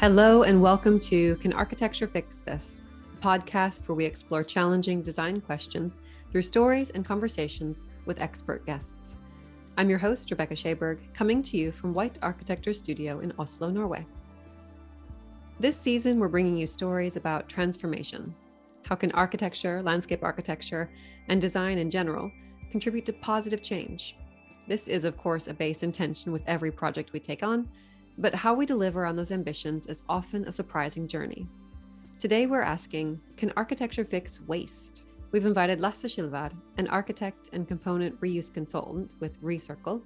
Hello, and welcome to Can Architecture Fix This? A podcast where we explore challenging design questions through stories and conversations with expert guests. I'm your host, Rebecca Shaberg, coming to you from White Architecture Studio in Oslo, Norway. This season, we're bringing you stories about transformation. How can architecture, landscape architecture, and design in general contribute to positive change? This is, of course, a base intention with every project we take on, but how we deliver on those ambitions is often a surprising journey. Today, we're asking Can architecture fix waste? We've invited Lasse Skilvad, an architect and component reuse consultant with Recircle,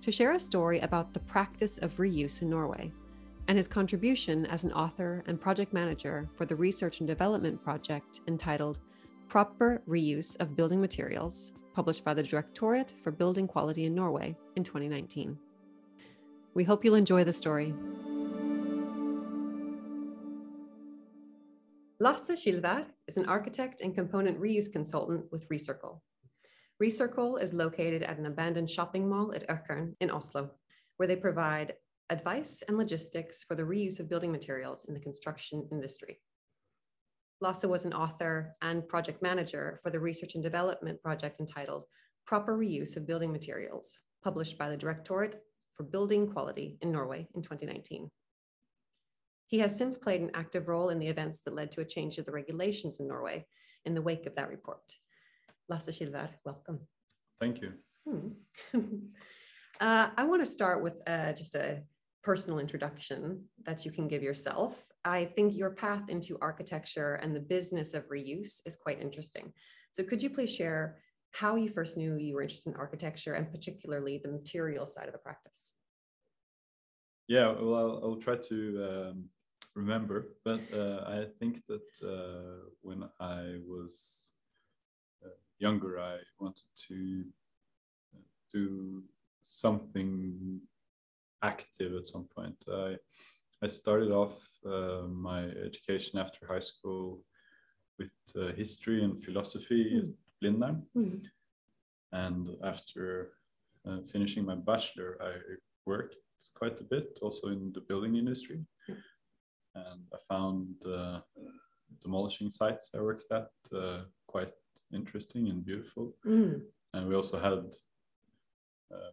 to share a story about the practice of reuse in Norway and his contribution as an author and project manager for the research and development project entitled Proper Reuse of Building Materials, published by the Directorate for Building Quality in Norway in 2019. We hope you'll enjoy the story. Lasse Skilvad is an architect and component reuse consultant with Recircle. Recircle is located at an abandoned shopping mall at Økern in Oslo, where they provide advice and logistics for the reuse of building materials in the construction industry. Lasse was an author and project manager for the research and development project entitled Proper Reuse of Building Materials, published by the Directorate for Building Quality in Norway in 2019. He has since played an active role in the events that led to a change of the regulations in Norway in the wake of that report. Lasse Skilvad, welcome. Thank you. Hmm. uh, I want to start with uh, just a personal introduction that you can give yourself. I think your path into architecture and the business of reuse is quite interesting. So, could you please share how you first knew you were interested in architecture and particularly the material side of the practice. Yeah, well, I'll, I'll try to um, remember, but uh, I think that uh, when I was uh, younger, I wanted to uh, do something active at some point. I, I started off uh, my education after high school with uh, history and philosophy mm. Blindern. Mm. And after uh, finishing my bachelor, I worked quite a bit also in the building industry. Mm. And I found uh, demolishing sites I worked at uh, quite interesting and beautiful. Mm. And we also had uh,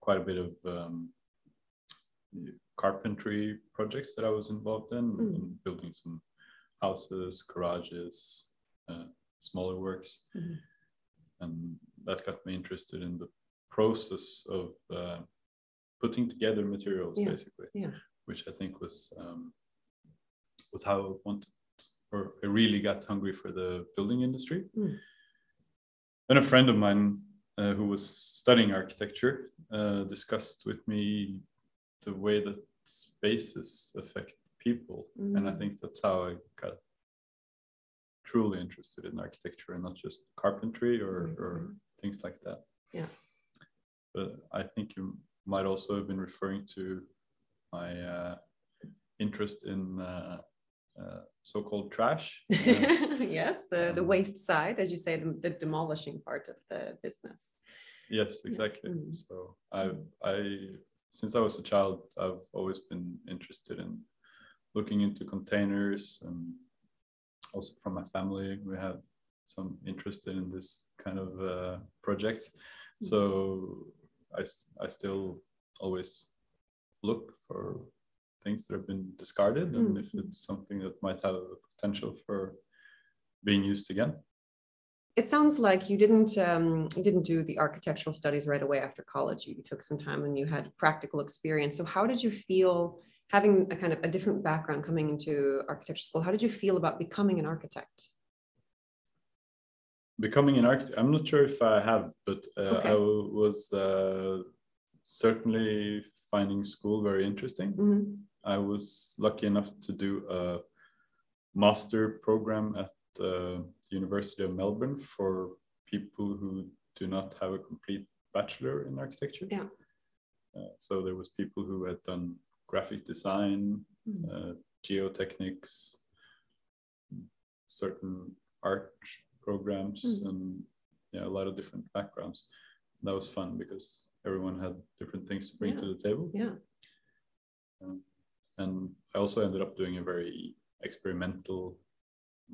quite a bit of um, carpentry projects that I was involved in, mm. in building some houses, garages, uh, smaller works. Mm-hmm. And that got me interested in the process of uh, putting together materials, yeah. basically, yeah. which I think was um, was how I wanted, or I really got hungry for the building industry. Mm. And a friend of mine uh, who was studying architecture uh, discussed with me the way that spaces affect people, mm. and I mm. think that's how I got truly interested in architecture and not just carpentry or, mm-hmm. or things like that. Yeah. But I think you might also have been referring to my uh, interest in uh, uh, so-called trash. yes, the the um, waste side, as you say, the, the, demolishing part of the business. Yes, exactly. Mm-hmm. So I I since I was a child, I've always been interested in looking into containers and also from my family, we have some interest in this kind of uh, projects. Mm-hmm. So I, I still always look for things that have been discarded and if mm-hmm. it's something that might have a potential for being used again. It sounds like you didn't um, you didn't do the architectural studies right away after college. You took some time and you had practical experience. So how did you feel having a kind of a different background coming into architecture school, how did you feel about becoming an architect? Becoming an architect, I'm not sure if I have, but uh, okay. I was uh, certainly finding school very interesting. Mm-hmm. I was lucky enough to do a master program at the University of Melbourne for people who do not have a complete bachelor in architecture. Yeah. Uh, so there was people who had done graphic design, mm. uh, geotechnics, certain art programs, mm. and yeah, a lot of different backgrounds. That was fun because everyone had different things to bring yeah. to the table. Yeah. Um, and I also ended up doing a very experimental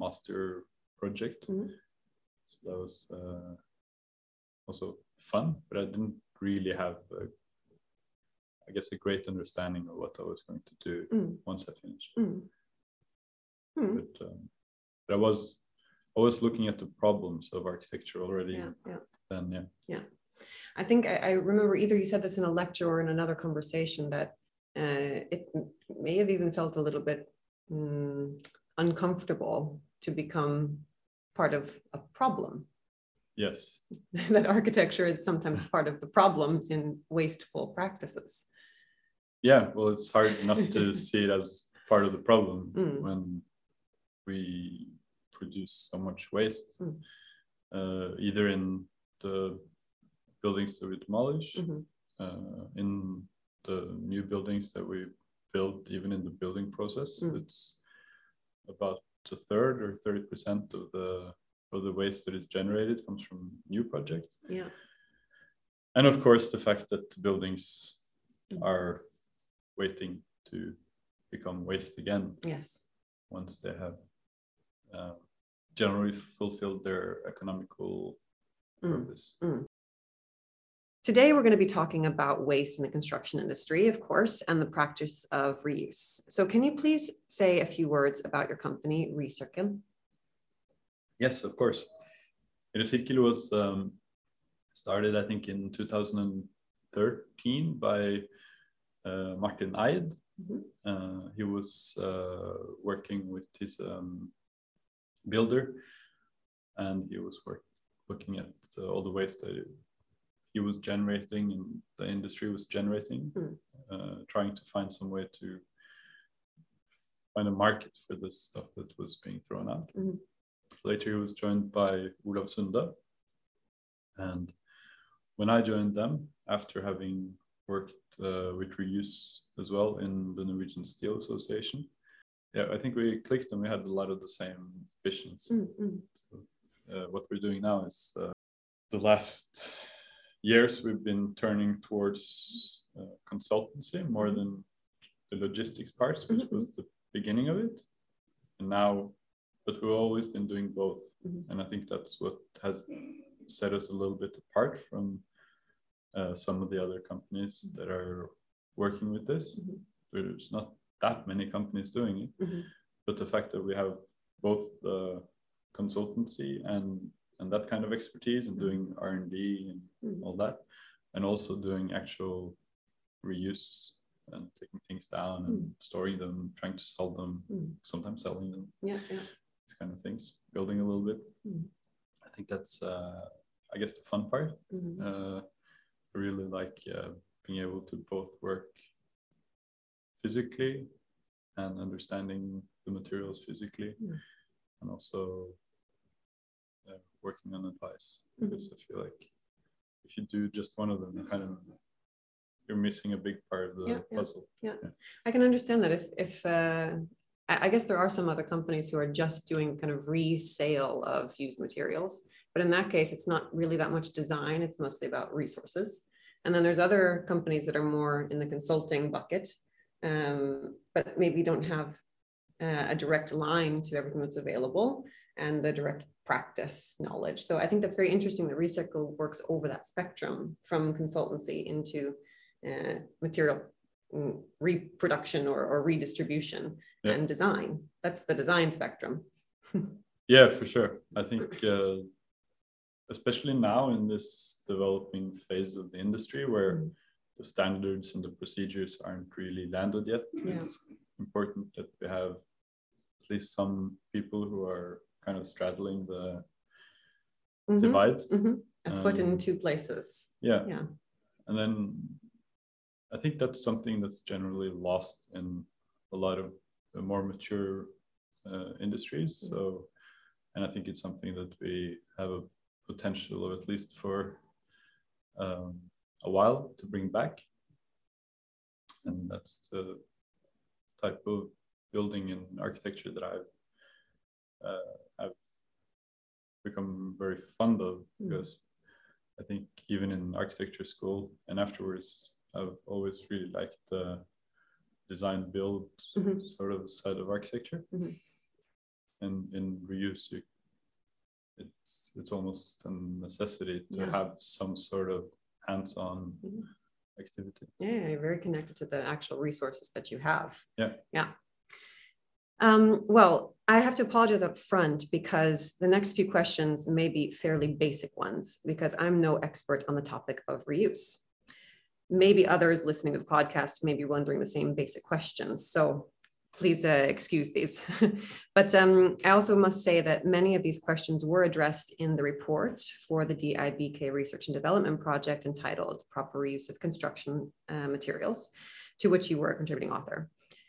master project. Mhm. So that was uh, also fun, but I didn't really have, a, I guess, a great understanding of what I was going to do Mm. once I finished. Mm. Mm. But, um, but I was I was looking at the problems of architecture already Yeah, yeah. then. Yeah. I think I, I remember either you said this in a lecture or in another conversation that uh, it may have even felt a little bit mm, uncomfortable to become part of a problem. Yes. that architecture is sometimes part of the problem in wasteful practices. Yeah. Well, it's hard not to see it as part of the problem Mm. when we produce so much waste, Mm. uh, either in the buildings that we demolish, Mhm. uh, in the new buildings that we build, even in the building process. Mm. It's about a third or 30% of the of the waste that is generated comes from new projects. Yeah. And of course, the fact that the buildings Mm. are waiting to become waste again Yes. once they have uh, generally fulfilled their economical Mm. purpose. Today, we're going to be talking about waste in the construction industry, of course, and the practice of reuse. So, can you please say a few words about your company, Recircle? Yes, of course. Recirkel was um, started, I think, in 2013 by Martin Eid. Mhm. Uh, he was uh, working with his um, builder, and he was work, looking at uh, all the waste that he was generating and the industry was generating, Mm. uh, trying to find some way to find a market for this stuff that was being thrown out. Mhm. Later, he was joined by Olav Sunde. And when I joined them, after having worked uh, with reuse as well in the Norwegian Steel Association, yeah, I think we clicked and we had a lot of the same visions. Mm, mm, So, uh, what we're doing now is uh, the last years we've been turning towards uh, consultancy more Mhm. than the logistics parts, which Mhm, was the beginning of it. And now, but we've always been doing both. Mhm. And I think that's what has set us a little bit apart from uh, some of the other companies that are working with this. Mhm. There's not that many companies doing it mhm, but the fact that we have both the consultancy and and that kind of expertise and doing r&d and Mhm. all that and also doing actual reuse and taking things down and storing them trying to sell them Mm. sometimes selling them Yeah, yeah. these kind of things building a little bit Mm. i think that's uh, i guess the fun part mhm, uh, really like uh, being able to both work physically and understanding the materials physically, Mm. and also uh, working on advice. Mhm. Because I feel like if you do just one of them, you kind of you're missing a big part of the Yeah, yeah. puzzle. I can understand that if if uh, I guess there are some other companies who are just doing kind of resale of used materials, but in that case, it's not really that much design. It's mostly about resources. And then there's other companies that are more in the consulting bucket, um, but maybe don't have uh, a direct line to everything that's available and the direct practice knowledge. So I think that's very interesting that Recycle works over that spectrum from consultancy into uh, material mm, reproduction or, or redistribution Yeah. and design. That's the design spectrum. Yeah, for sure. I think, uh, especially now in this developing phase of the industry where Mm. the standards and the procedures aren't really landed yet, Yeah. it's important that we have at least some people who are kind of straddling the Mhm, divide. mhm. A foot in Um, two places. Yeah. Yeah. And then I think that's something that's generally lost in a lot of the more mature uh, industries. Mm. So, and I think it's something that we have a potential or at least for um, a while to bring back. And that's the type of building and architecture that I've uh, have become very fond of Mm. because I think even in architecture school and afterwards, I've always really liked the design build Mhm. sort of side of architecture. Mhm. And in reuse, you, it's it's almost a necessity to Yeah. have some sort of hands-on Mhm. activity. Yeah, you're very connected to the actual resources that you have. Yeah. Yeah. Um, well, I have to apologize up front because the next few questions may be fairly basic ones because I'm no expert on the topic of reuse. Maybe others listening to the podcast may be wondering the same basic questions. So please uh, excuse these. but um, I also must say that many of these questions were addressed in the report for the DIBK Research and Development Project entitled Proper Reuse of Construction uh, Materials, to which you were a contributing author.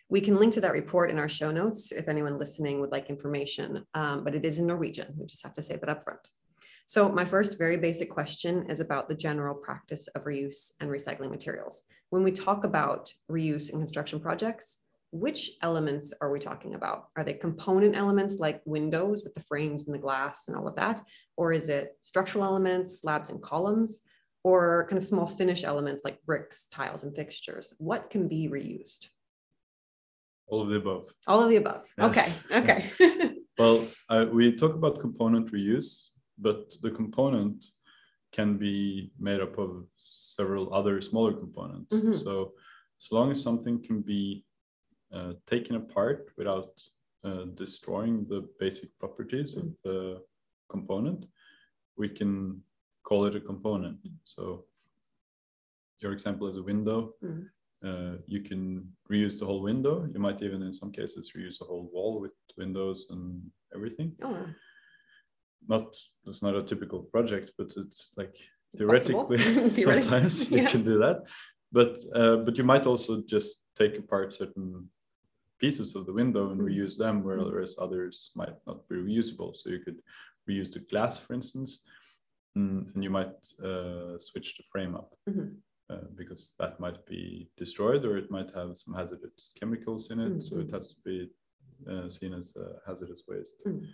We can link to that report in our show notes if anyone listening would like information, um, but it is in Norwegian. We just have to say that up front. So my first very basic question is about the general practice of reuse and recycling materials. When we talk about reuse in construction projects, which elements are we talking about? Are they component elements like windows with the frames and the glass and all of that? Or is it structural elements, slabs and columns? Or kind of small finish elements like bricks, tiles, and fixtures? What can be reused? All of the above. All of the above. Yes. Okay. Okay. Well, uh, we talk about component reuse, but the component can be made up of several other smaller components. Mhm. So, as long as something can be uh, taken apart without uh, destroying the basic properties of the component, we can call it a component. So, your example is a window. Mhm. Uh, you can reuse the whole window. You might even, in some cases, reuse a whole wall with windows and everything. oh, Not that's not a typical project, but it's like It's theoretically sometimes you can do that. But uh, but you might also just take apart certain pieces of the window and Mm. reuse them, whereas others might not be reusable. So you could reuse the glass, for instance, mm, and you might uh, switch the frame up Mhm. uh, because that might be destroyed or it might have some hazardous chemicals in it. So it Mhm. has to be uh, seen as a hazardous waste. Mm.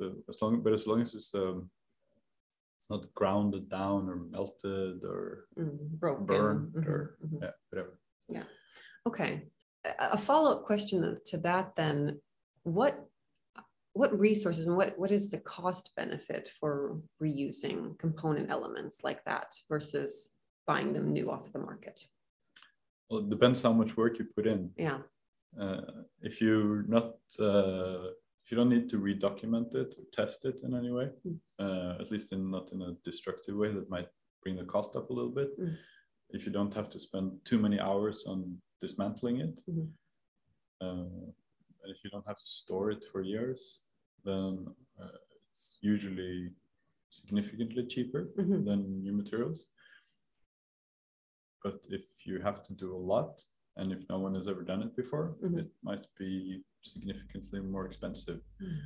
Uh, as long, but as long as it's um, it's not grounded down or melted or Mm, broken. burned or yeah, whatever. Yeah. Okay. A, follow-up question to that then, what what resources and what, what is the cost benefit for reusing component elements like that versus buying them new off the market? Well, it depends how much work you put in. Yeah. Uh, if you're not, uh, if you don't need to redocument it or test it in any way, Mm. uh, at least in not in a destructive way that might bring the cost up a little bit. Mm. If you don't have to spend too many hours on dismantling it, Mhm. uh, and if you don't have to store it for years, then uh, it's usually significantly cheaper Mhm. than new materials. But if you have to do a lot, and if no one has ever done it before, Mhm. it might be significantly more expensive. Mm.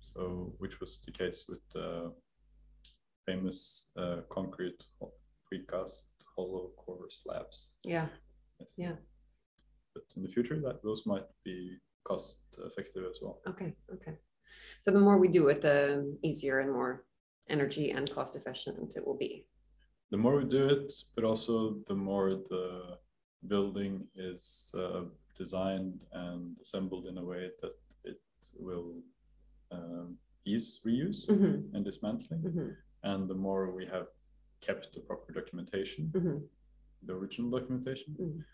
So, which was the case with the famous uh, concrete precast hollow core slabs. Yeah. Yes. Yeah. But in the future, that those might be cost effective as well. Okay. Okay. So the more we do it, the easier and more energy and cost efficient it will be. the more we do it, but also the more the building is uh, designed and assembled in a way that it will um, ease reuse Mhm, and dismantling. mhm, And the more we have kept the proper documentation, mhm, the original documentation, Mhm.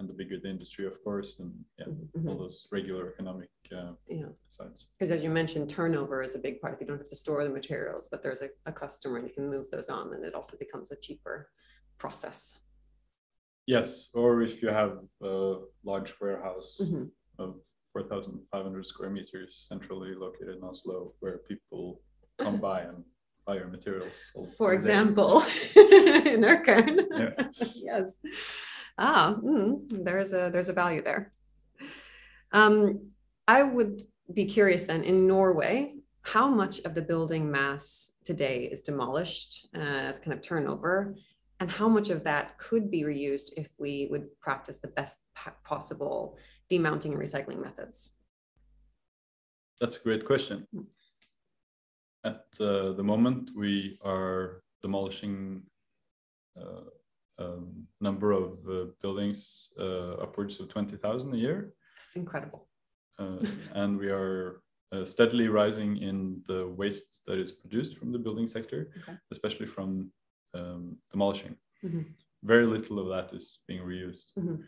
And the bigger the industry, of course, and yeah, mhm, all those regular economic uh, Yeah. sides. Because as you mentioned, turnover is a big part. If you don't have to store the materials, but there's a, a customer and you can move those on, and it also becomes a cheaper process. Yes, or if you have a large warehouse Mhm. of 4,500 square meters centrally located in Oslo, where people come by and buy your materials. For example, in Økern. Yeah. yes. Ah, mm, there's a there's a value there. Um, I would be curious then in Norway, how much of the building mass today is demolished uh, as kind of turnover, and how much of that could be reused if we would practice the best possible demounting and recycling methods? That's a great question. At uh, the moment, we are demolishing uh, um, number of uh, buildings uh, upwards of 20,000 a year. It's incredible. Uh, and we are uh, steadily rising in the waste that is produced from the building sector, Okay. especially from um, demolishing. Mhm. Very little of that is being reused. Mhm.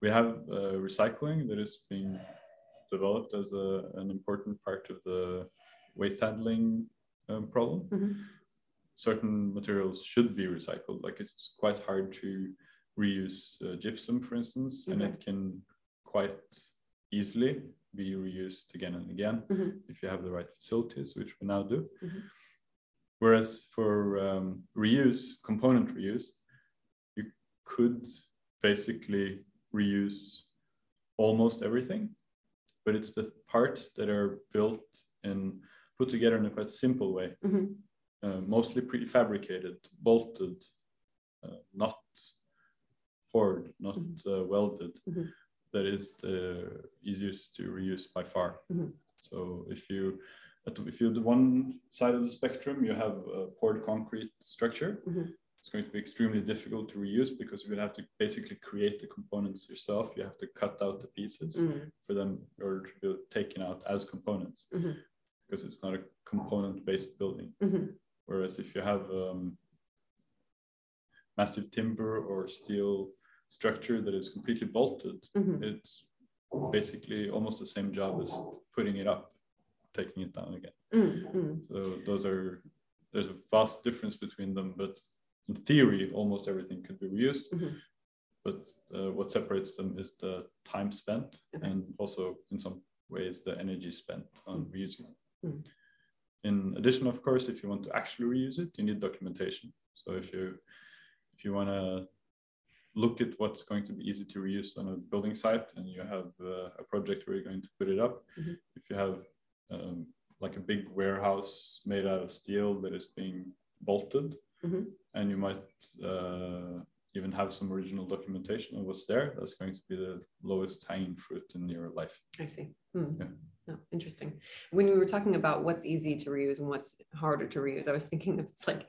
We have uh, recycling that is being developed as a, an important part of the waste handling um, problem. Mhm. Certain materials should be recycled. Like it's quite hard to reuse uh, gypsum, for instance, and it can quite easily be reused again and again Mhm. if you have the right facilities, which we now do. Mhm. Whereas for um, reuse, component reuse, you could basically reuse almost everything, but it's the parts that are built and put together in a quite simple way, Mhm. Uh, mostly prefabricated, bolted, uh, not poured, not Mhm. uh, welded. Mhm. That is the easiest to reuse by far. Mhm. So if you if you're the one side of the spectrum, you have a poured concrete structure. Mhm. It's going to be extremely difficult to reuse because you would have to basically create the components yourself. You have to cut out the pieces Mhm. for them order to be taken out as components because it's not a component-based building. Mhm. Whereas if you have um, massive timber or steel structure that is completely bolted, Mhm. it's basically almost the same job as putting it up, taking it down again. Mm, mm. So those are there's a vast difference between them, but in theory, almost everything could be reused. Mhm. But uh, what separates them is the time spent Okay. and also in some ways the energy spent on reusing it. Mm. In addition, of course, if you want to actually reuse it, you need documentation. So if you if you want to look at what's going to be easy to reuse on a building site and you have uh, a project where you're going to put it up, Mhm. if you have um, like a big warehouse made out of steel that is being bolted, Mhm. and you might uh, even have some original documentation of what's there, that's going to be the lowest hanging fruit in your life. I see. Hmm. Yeah. Oh, interesting. When we were talking about what's easy to reuse and what's harder to reuse, I was thinking of it's like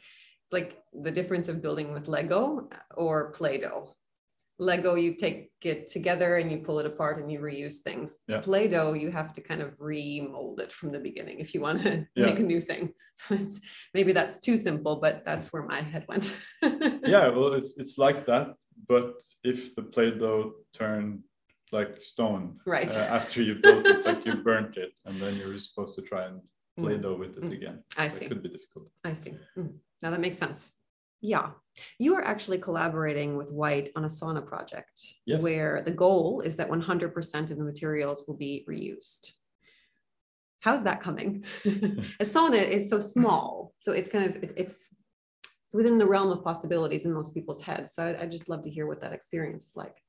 it's like the difference of building with Lego or Play-Doh. Lego, you take it together and you pull it apart and you reuse things. Yeah. Play-Doh, you have to kind of remold it from the beginning if you want to Yeah. make a new thing. So it's maybe that's too simple, but that's where my head went. yeah, well, it's it's like that, but if the Play-Doh turned like stone Right. uh, after you built it, like you burnt it, and then you're supposed to try and Mm. Play-Doh with it Mm. again. I That see. could be difficult. I see. Mm. Now that makes sense. Yeah. You are actually collaborating with White on a sauna project Yes. where the goal is that 100% of the materials will be reused. How's that coming? a sauna is so small. So it's kind of, it- it's, it's within the realm of possibilities in most people's heads. So I, I'd just love to hear what that experience is like.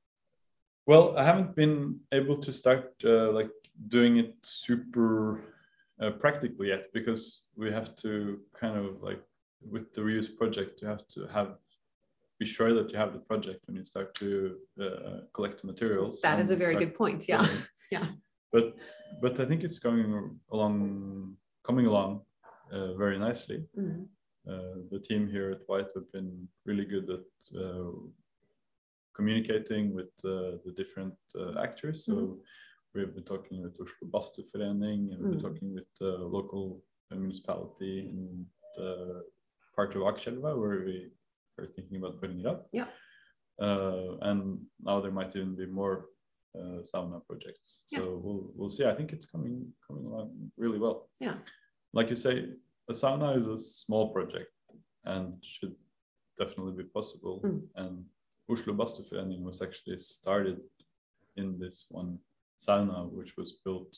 Well, I haven't been able to start uh, like doing it super uh, practically yet because we have to kind of like with the reuse project, you have to have be sure that you have the project when you start to uh, collect the materials. That is a very good point. Yeah. building. Yeah. But but I think it's going along, coming along uh, very nicely. Mhm. Uh, the team here at White have been really good at uh, communicating with uh, the different uh, actors. So we've been talking with Oslo Bastuforening and we've been Mm. talking with the local municipality in the part of Akerselva where we are thinking about putting it up. Yeah. Uh, and now there might even be more uh, sauna projects. So Yeah. we'll we'll see. I think it's coming coming along really well. Yeah. Like you say, a sauna is a small project and should definitely be possible. Mm. And Oslo Bastuforening was actually started in this one sauna, which was built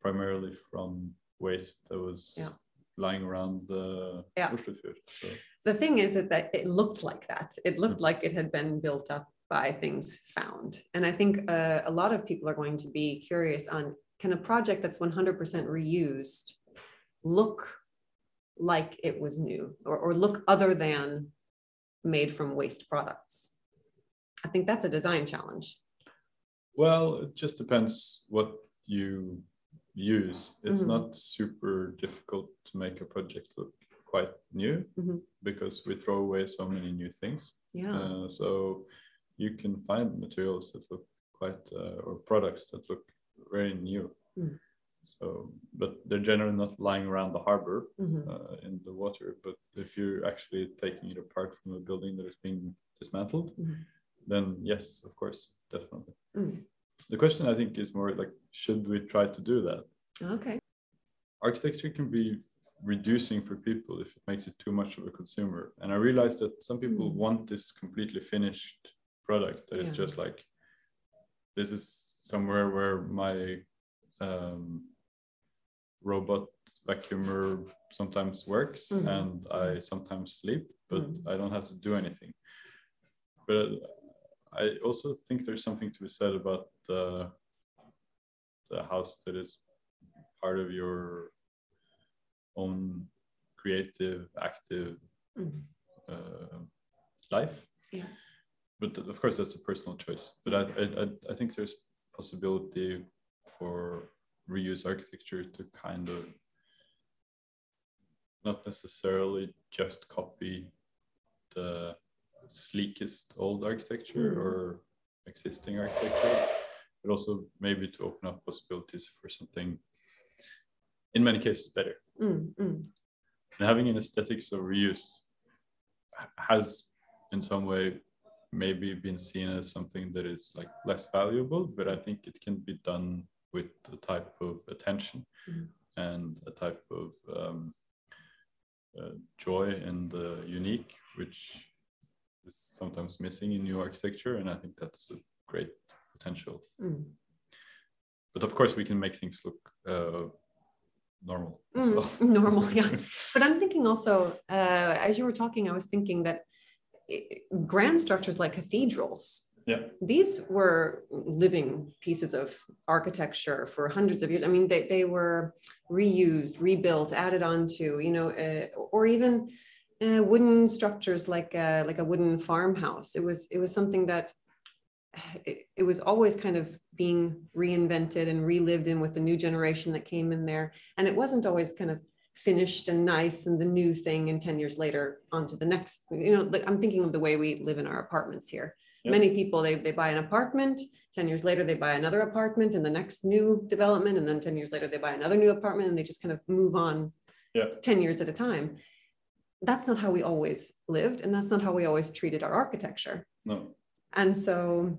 primarily from waste that was Yeah. lying around the Yeah. Oslofjord. So the thing is that, that it looked like that. It looked Mm. like it had been built up by things found. And I think uh, a lot of people are going to be curious on can a project that's 100% reused look like it was new or, or look other than made from waste products? I think that's a design challenge. Well, it just depends what you use. It's Mhm. not super difficult to make a project look quite new Mhm. because we throw away so many new things. Yeah. Uh, so you can find materials that look quite uh, or products that look very new. Mm. So, but they're generally not lying around the harbor Mhm. uh, in the water. But if you're actually taking it apart from a building that is being dismantled, Mhm. Then yes, of course, definitely. Mm. The question I think is more like, should we try to do that? Okay. architecture can be reducing for people if it makes it too much of a consumer. And I realize that some people Mm. want this completely finished product that is Yeah. just like this is somewhere where my um, robot vacuumer sometimes works Mhm. and I sometimes sleep, but Mm. I don't have to do anything. But I also think there's something to be said about the the house that is part of your own creative, active Mhm. uh, life. Yeah. But th- of course, that's a personal choice. But I, I- I think there's possibility for reuse architecture to kind of not necessarily just copy the sleekest old architecture Mhm. or existing architecture, but also maybe to open up possibilities for something, in many cases, better. Mm, mm. And having an aesthetics of reuse has, in some way, maybe been seen as something that is like less valuable, but I think it can be done with a type of attention Mhm. and a type of um, uh, joy in the unique, which is sometimes missing in new architecture. And I think that's a great potential. Mm. But of course, we can make things look uh, normal as Mm, well. normal, yeah. But I'm thinking also, uh, as you were talking, I was thinking that grand structures like cathedrals, yeah. these were living pieces of architecture for hundreds of years. I mean, they, they were reused, rebuilt, added onto, you know, uh, or even uh, wooden structures like a, like a wooden farmhouse. It was it was something that it, it was always kind of being reinvented and relived in with the new generation that came in there, and it wasn't always kind of finished and nice and the new thing and 10 years later onto the next you know like i'm thinking of the way we live in our apartments here Yep. many people they, they buy an apartment 10 years later they buy another apartment in the next new development and then 10 years later they buy another new apartment and they just kind of move on Yeah. 10 years at a time that's not how we always lived and that's not how we always treated our architecture No. and so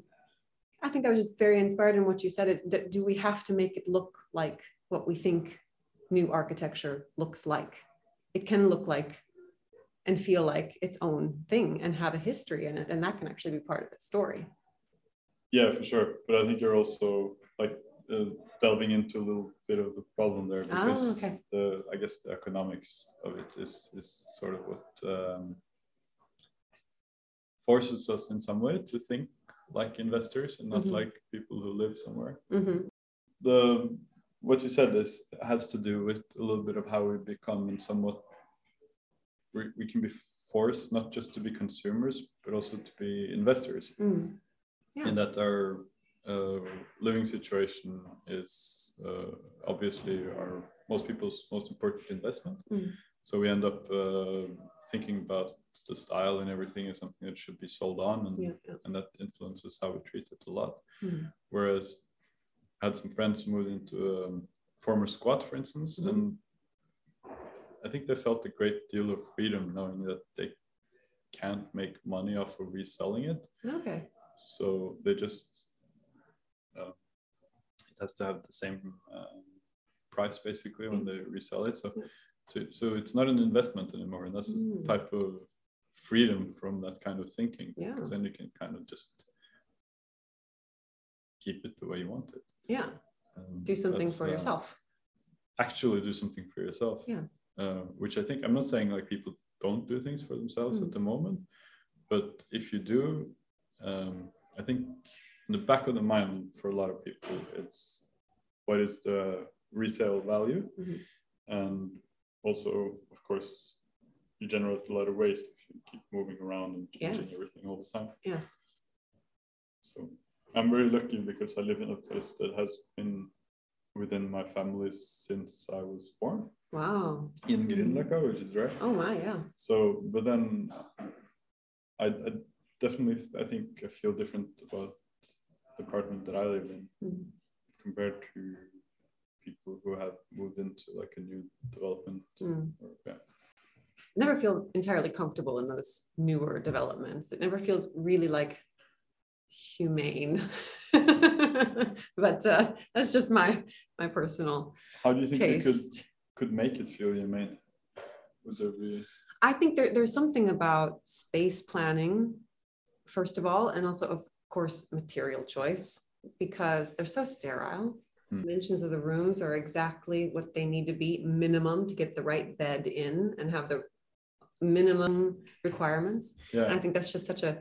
i think i was just very inspired in what you said it, d- do we have to make it look like what we think new architecture looks like it can look like and feel like its own thing and have a history in it and that can actually be part of its story Yeah, for sure. But I think you're also like uh, delving into a little bit of the problem there Ah, because okay. the I guess the economics of it is is sort of what um, forces us in some way to think like investors and not Mhm. like people who live somewhere. Mhm. The what you said is has to do with a little bit of how we become and somewhat we, we can be forced not just to be consumers but also to be investors Mm. Yeah. in that our uh, living situation is uh, obviously our most people's most important investment. Mm. So we end up uh, thinking about the style and everything as something that should be sold on, and, Yeah, yeah. and that influences how we treat it a lot. Mm. Whereas I had some friends who moved into a um, former squat, for instance, Mhm. and I think they felt a great deal of freedom knowing that they can't make money off of reselling it okay so they just uh, it has to have the same um, price basically when they resell it so so, so it's not an investment anymore. And that's Mm. type of freedom from that kind of thinking. Yeah. because then you can kind of just keep it the way you want it. Yeah. And do something for uh, yourself. actually do something for yourself. Yeah. uh, which i think i'm not saying like people don't do things for themselves Mm. at the moment. But if you do um, i think in the back of the mind for a lot of people it's what is the resale value? Mhm. and also of course you generate a lot of waste if you keep moving around and changing Yes. everything all the time. Yes. So I'm very lucky because I live in a place that has been within my family since I was born. Wow. In Grünerløkka, which is right. Oh my yeah. So, but then I, I definitely, I think I feel different about the apartment that I live in Mhm. compared to people who have moved into like a new development. Mm. Or, yeah. never feel entirely comfortable in those newer developments. It never feels really like humane. but uh, that's just my my personal How do you think we could could make it feel humane? Would there be? I think there, there's something about space planning, first of all, and also, of course, material choice, because they're so sterile. Hmm. Dimensions of the rooms are exactly what they need to be minimum to get the right bed in and have the minimum requirements. And I think that's just such a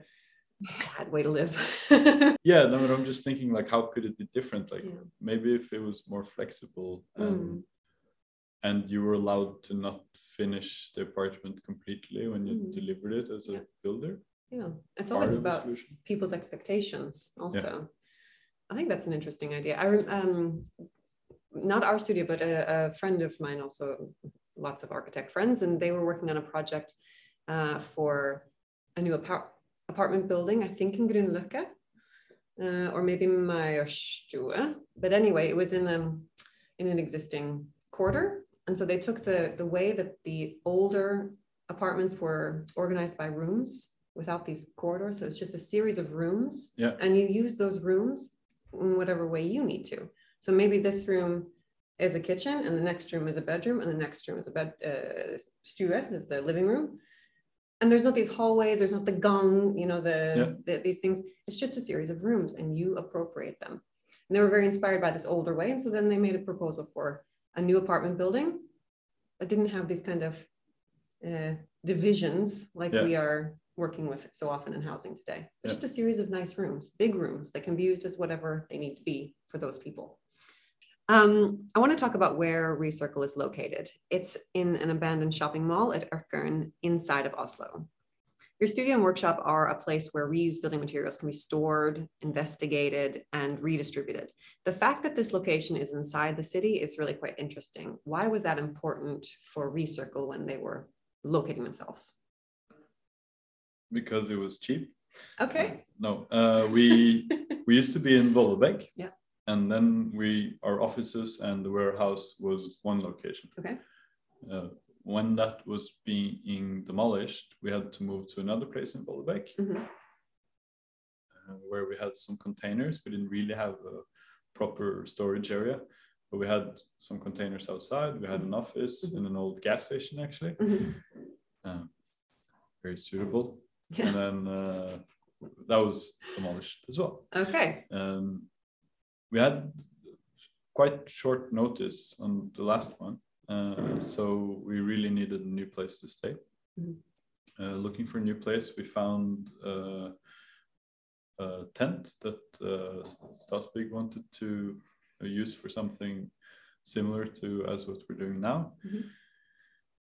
sad way to live. yeah. No, but I'm just thinking like, how could it be different? Like Yeah. maybe if it was more flexible and Mm. and you were allowed to not finish the apartment completely when you Mm. delivered it as a Yeah. builder. Yeah, it's always about people's expectations also. I think that's an interesting idea. I um not our studio but a, a friend of mine also lots of architect friends and they were working on a project uh, for a new apart- apartment building i think in Grünerløkka uh, or maybe Majorstua. but anyway it was in um in an existing quarter and so they took the the way that the older apartments were organized by rooms without these corridors. So it's just a series of rooms. Yeah. And you use those rooms in whatever way you need to. So maybe this room is a kitchen and the next room is a bedroom and the next room is a bed uh, stue is the living room. And there's not these hallways, there's not the gang, you know, the, Yeah. the these things. It's just a series of rooms and you appropriate them. And they were very inspired by this older way. And so then they made a proposal for a new apartment building that didn't have these kind of uh, divisions like Yeah. we are working with so often in housing today. But Yeah. Just a series of nice rooms, big rooms that can be used as whatever they need to be for those people. Um, I want to talk about where Recircle is located. It's in an abandoned shopping mall at Økern inside of Oslo. Your studio and workshop are a place where reused building materials can be stored, investigated, and redistributed. The fact that this location is inside the city is really quite interesting. Why was that important for Recircle when they were locating themselves? Because it was cheap. Okay. No, uh, we we used to be in Vollebekk. Yeah. And then we our offices and the warehouse was one location. Okay. Uh, when that was being demolished, we had to move to another place in Vollebekk Mhm. uh, where we had some containers. We didn't really have a proper storage area, but we had some containers outside. We had an office Mhm. and an old gas station actually, Mhm. um, very suitable. Yeah. And then uh, that was demolished as well. Okay. Um, we had quite short notice on the last one, uh, so we really needed a new place to stay. Mhm. Uh, looking for a new place, we found uh, a tent that uh, Statsbygg wanted to uh, use for something similar to as what we're doing now. Mhm.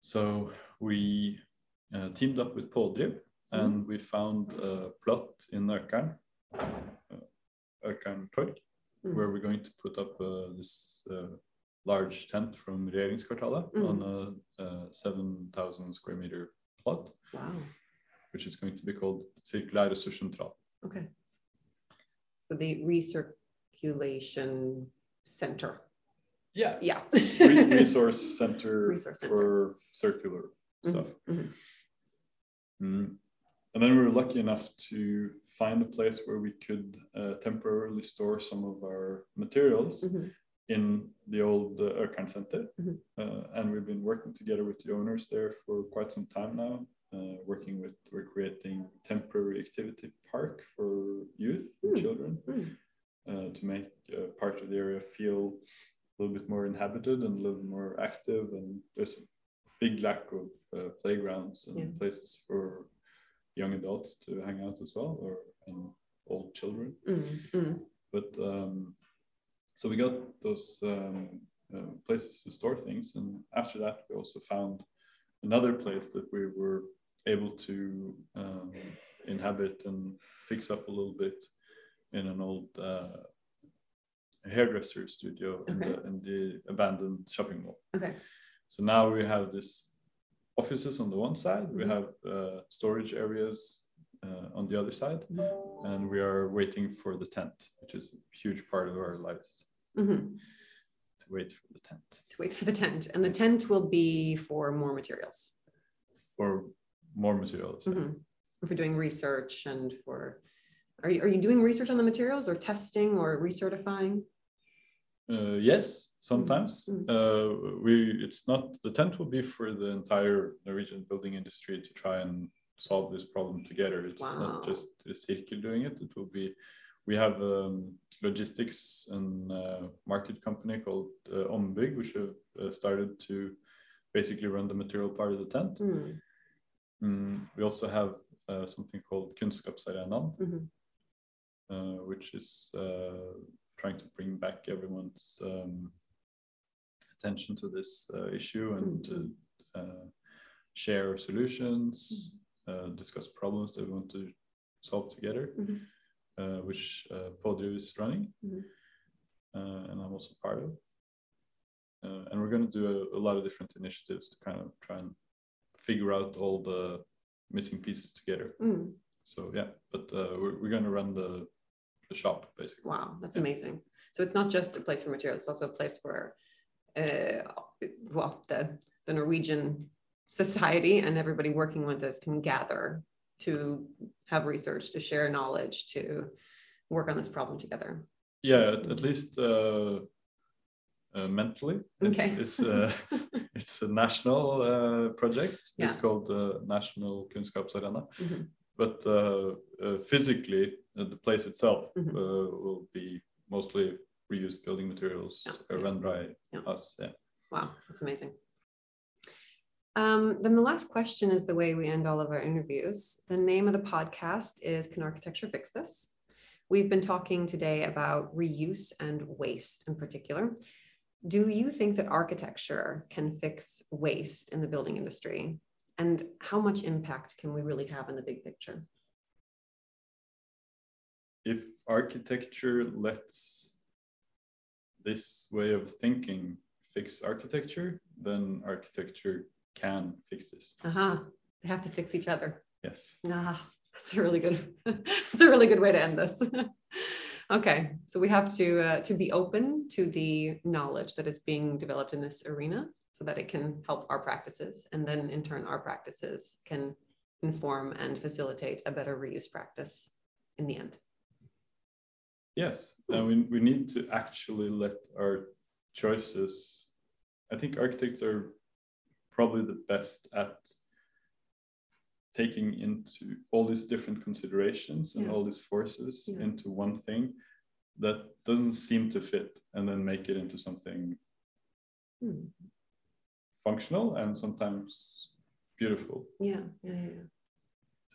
So we uh, teamed up with Paul Pådriv and we found a plot in Økern, uh, Torg, Mhm. where we're going to put up uh, this uh, large tent from Regjeringskvartalet Mhm. on a, uh 7,000 square meter plot, Wow. which is going to be called Sirkulær ressurssentral. Okay. So the recirculation center. Yeah. Yeah. Re- resource center Resource center. for circular Mhm, stuff. mhm. Mm. And then we were lucky enough to find a place where we could uh, temporarily store some of our materials Mhm. in the old uh, Økern Center. Mhm. Uh, and we've been working together with the owners there for quite some time now, uh, working with, we're creating temporary activity park for youth and Mm. children Mm. uh, to make uh, part of the area feel a little bit more inhabited and a little more active. And there's a big lack of uh, playgrounds and Yeah. places for young adults to hang out as well, or and old children. Mm, mm. But um, so we got those um, uh, places to store things, and after that, we also found another place that we were able to um, inhabit and fix up a little bit in an old uh, hairdresser studio in, the, in the abandoned shopping mall. Okay. So now we have this offices on the one side, we Mhm. have uh, storage areas uh, on the other side, Mm-hmm. and we are waiting for the tent, which is a huge part of our lives Mhm. to wait for the tent To wait for the tent. And the tent will be for more materials. for more materials. Mhm. For doing research and for, are you, are you doing research on the materials or testing or recertifying? Uh, yes, sometimes Mm. uh, we. It's not the tent will be for the entire Norwegian building industry to try and solve this problem together. It's Wow. not just Resirqel doing it. It will be. We have um, logistics and uh, market company called uh, Ombig, which have uh, started to basically run the material part of the tent. Hmm. Mm, we also have uh, something called Kunnskapsarenaen, Mhm. uh, which is uh, trying to bring back everyone's um, attention to this uh, issue and to uh, share solutions, uh, discuss problems that we want to solve together, Mhm. uh, which uh, Pådriv is running, Mhm. uh, and I'm also part of. Uh, and we're going to do a, a lot of different initiatives to kind of try and figure out all the missing pieces together. Mm. So yeah, but uh, we're, we're going to run the the shop basically. Wow, that's Yeah. amazing. So it's not just a place for materials, it's also a place where, uh, well, the, the Norwegian society and everybody working with this can gather to have research, to share knowledge, to work on this problem together. Yeah, at, at least uh, uh, mentally, it's Okay. it's uh, it's a national uh, project. It's called the National Kunnskapsarena. Mhm. But uh, uh, physically, the place itself Mhm. uh, will be mostly reused building materials Yeah, uh, yeah. run by Yeah. us. Yeah. Wow, that's amazing. Um, then the last question is the way we end all of our interviews. The name of the podcast is Can Architecture Fix This? We've been talking today about reuse and waste in particular. Do you think that architecture can fix waste in the building industry? And how much impact can we really have in the big picture? If architecture lets this way of thinking fix architecture, then architecture can fix this. Aha, they have to fix each other. Yes. Ah, that's a really good. that's a really good way to end this. okay, so we have to uh, to be open to the knowledge that is being developed in this arena, so that it can help our practices, and then in turn, our practices can inform and facilitate a better reuse practice in the end. Yes, and we, we need to actually let our choices. I think architects are probably the best at taking into all these different considerations and Yeah. all these forces Yeah. into one thing that doesn't seem to fit and then make it into something Hmm. functional and sometimes beautiful. Yeah, yeah, yeah. yeah.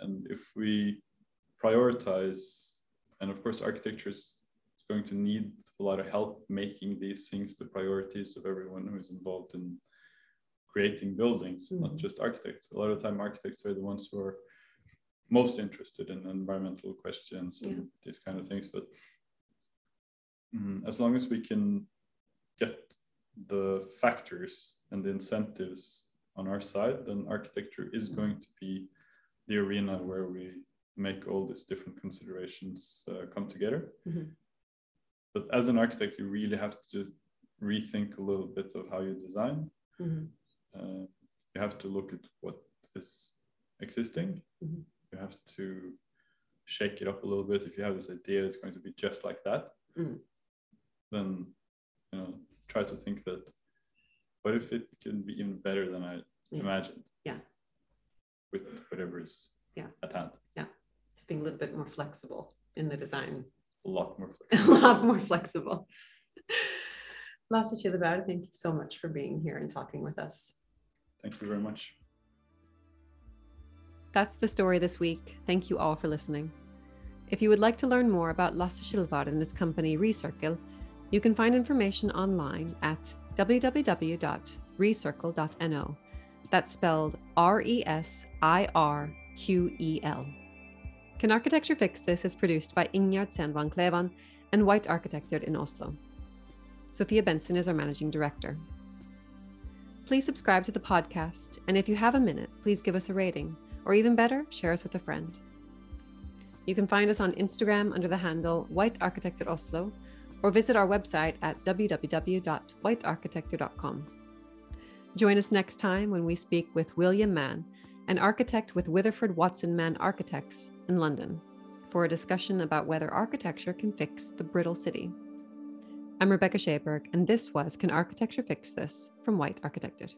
and if we prioritize and of course architecture is going to need a lot of help making these things the priorities of everyone who is involved in creating buildings not Mhm. just architects a lot of time architects are the ones who are most interested in environmental questions and these kind of things but mm, as long as we can get the factors and the incentives on our side then architecture is Mhm. going to be the arena where we make all these different considerations uh, come together. Mhm. But as an architect, you really have to rethink a little bit of how you design. Mhm. Uh, you have to look at what is existing. Mhm. You have to shake it up a little bit. If you have this idea, it's going to be just like that. Mm. Then, you know, try to think that. What if it can be even better than I Yeah. imagined? Yeah. With whatever is Yeah. at hand. It's being a little bit more flexible in the design A lot more flexible. a flexible. lot more flexible. Lasse Kilvær, thank you so much for being here and talking with us. Thank you very much. That's the story this week. Thank you all for listening. If you would like to learn more about Lasse Kilvær and his company Resirqel, you can find information online at www.resirqel.no. That's spelled R E S I R Q E L. Can Architecture Fix This is produced by Ingjard Sandvan Klevan and White Architecture in Oslo. Sophia Benson is our managing director. Please subscribe to the podcast, and if you have a minute, please give us a rating, or even better, share us with a friend. You can find us on Instagram under the handle White Architecture Oslo or visit our website at www.whitearchitecture.com. Join us next time when we speak with William Mann, an architect with Witherford Watson Mann Architects in London, for a discussion about whether architecture can fix the brittle city. I'm Rebecca Shaberg, and this was Can Architecture Fix This from White Arkitekter.